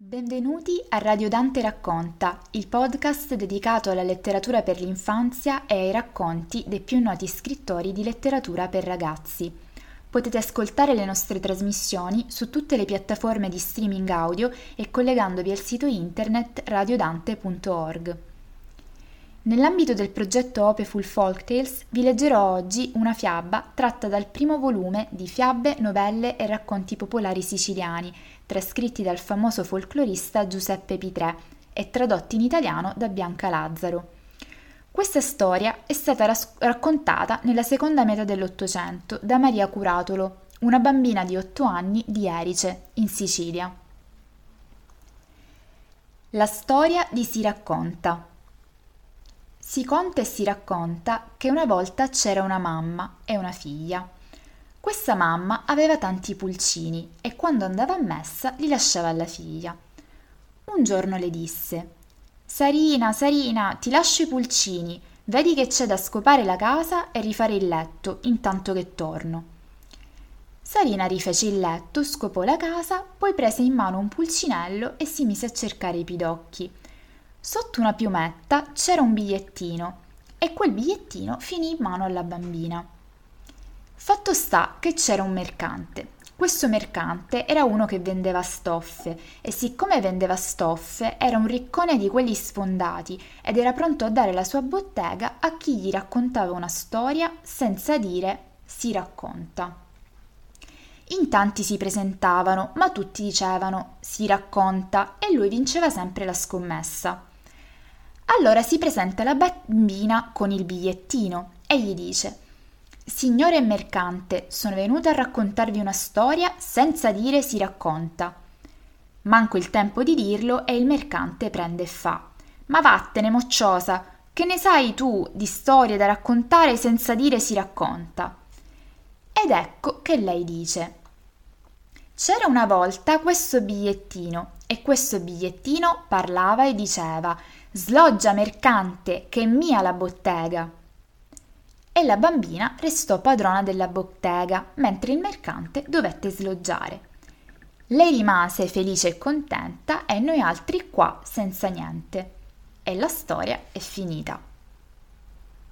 Benvenuti a Radio Dante Racconta, il podcast dedicato alla letteratura per l'infanzia e ai racconti dei più noti scrittori di letteratura per ragazzi. Potete ascoltare le nostre trasmissioni su tutte le piattaforme di streaming audio e collegandovi al sito internet radiodante.org. Nell'ambito del progetto Opeful Folktales vi leggerò oggi una fiaba tratta dal primo volume di Fiabe, novelle e racconti popolari siciliani, trascritti dal famoso folclorista Giuseppe Pitrè e tradotti in italiano da Bianca Lazzaro. Questa storia è stata ras- raccontata nella seconda metà dell'Ottocento da Maria Curatolo, una bambina di otto anni di Erice, in Sicilia. La storia di Si racconta. Si conta e si racconta che una volta c'era una mamma e una figlia. Questa mamma aveva tanti pulcini e quando andava a messa li lasciava alla figlia. Un giorno le disse: Sarina, Sarina, ti lascio i pulcini, vedi che c'è da scopare la casa e rifare il letto intanto che torno. Sarina rifece il letto, scopò la casa, poi prese in mano un pulcinello e si mise a cercare i pidocchi. Sotto una piumetta c'era un bigliettino e quel bigliettino finì in mano alla bambina. Fatto sta che c'era un mercante. Questo mercante era uno che vendeva stoffe e siccome vendeva stoffe era un riccone di quelli sfondati ed era pronto a dare la sua bottega a chi gli raccontava una storia senza dire si racconta. In tanti si presentavano, ma tutti dicevano si racconta e lui vinceva sempre la scommessa. Allora si presenta la bambina con il bigliettino e gli dice Signore mercante, sono venuta a raccontarvi una storia senza dire si racconta. Manco il tempo di dirlo e il mercante prende e fa. Ma vattene, mocciosa, che ne sai tu di storie da raccontare senza dire si racconta? Ed ecco che lei dice. C'era una volta questo bigliettino e questo bigliettino parlava e diceva Sloggia mercante, che è mia la bottega. E la bambina restò padrona della bottega, mentre il mercante dovette sloggiare. Lei rimase felice e contenta e noi altri qua senza niente. E la storia è finita.